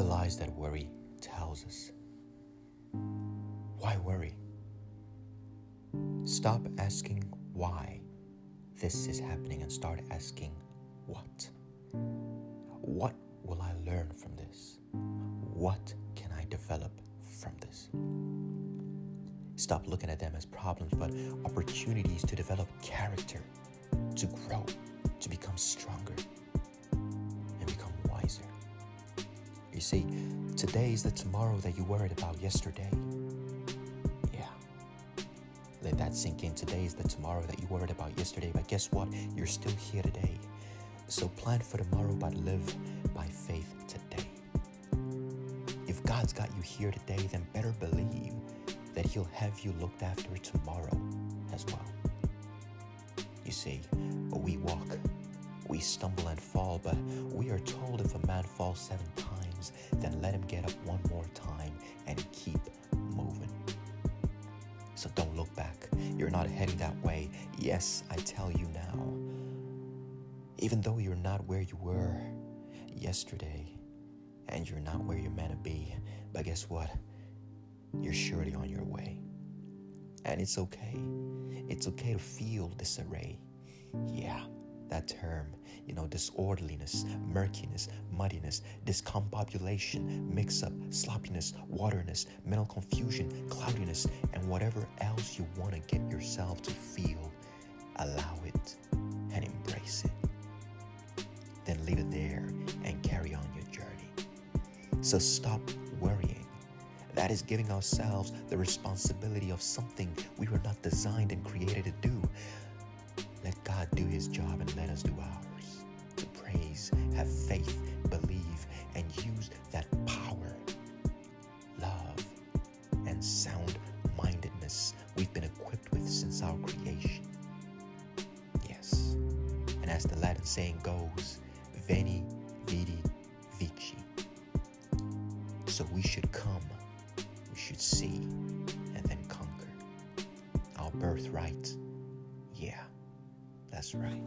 the lies that worry tells us. Why worry? Stop asking why this is happening and start asking what. What will I learn from this? What can I develop from this? Stop looking at them as problems, but opportunities to develop character, to grow, to become stronger, see, today is the tomorrow that you worried about yesterday. Yeah. Let that sink in. Today is the tomorrow that you worried about yesterday, but guess what? You're still here today. So plan for tomorrow, but live by faith today. If God's got you here today, then better believe that He'll have you looked after tomorrow as well. You see, we walk, we stumble and fall, but we are told if a man falls seven times, then let him get up one more time and keep moving. So don't look back. You're not heading that way. Yes, I tell you now. Even though you're not where you were yesterday and you're not where you're meant to be, but guess what? you're surely on your way. And it's okay. It's okay to feel disarray. Yeah, that term, you know, disorderliness, murkiness, muddiness, discombobulation, mix up, sloppiness, waterness, mental confusion, cloudiness, and whatever else you want to get yourself to feel, allow it and embrace it. Then leave it there and carry on your journey. So stop worrying that is giving ourselves the responsibility of something we were not designed and created to do. Let God do His job and let us do ours. To praise, have faith, believe, and use that power, love, and sound mindedness we've been equipped with since our creation. Yes. And as the Latin saying goes, Veni, Vidi, Vici. So we should come we should see and then conquer. Our birthright. Yeah, that's right.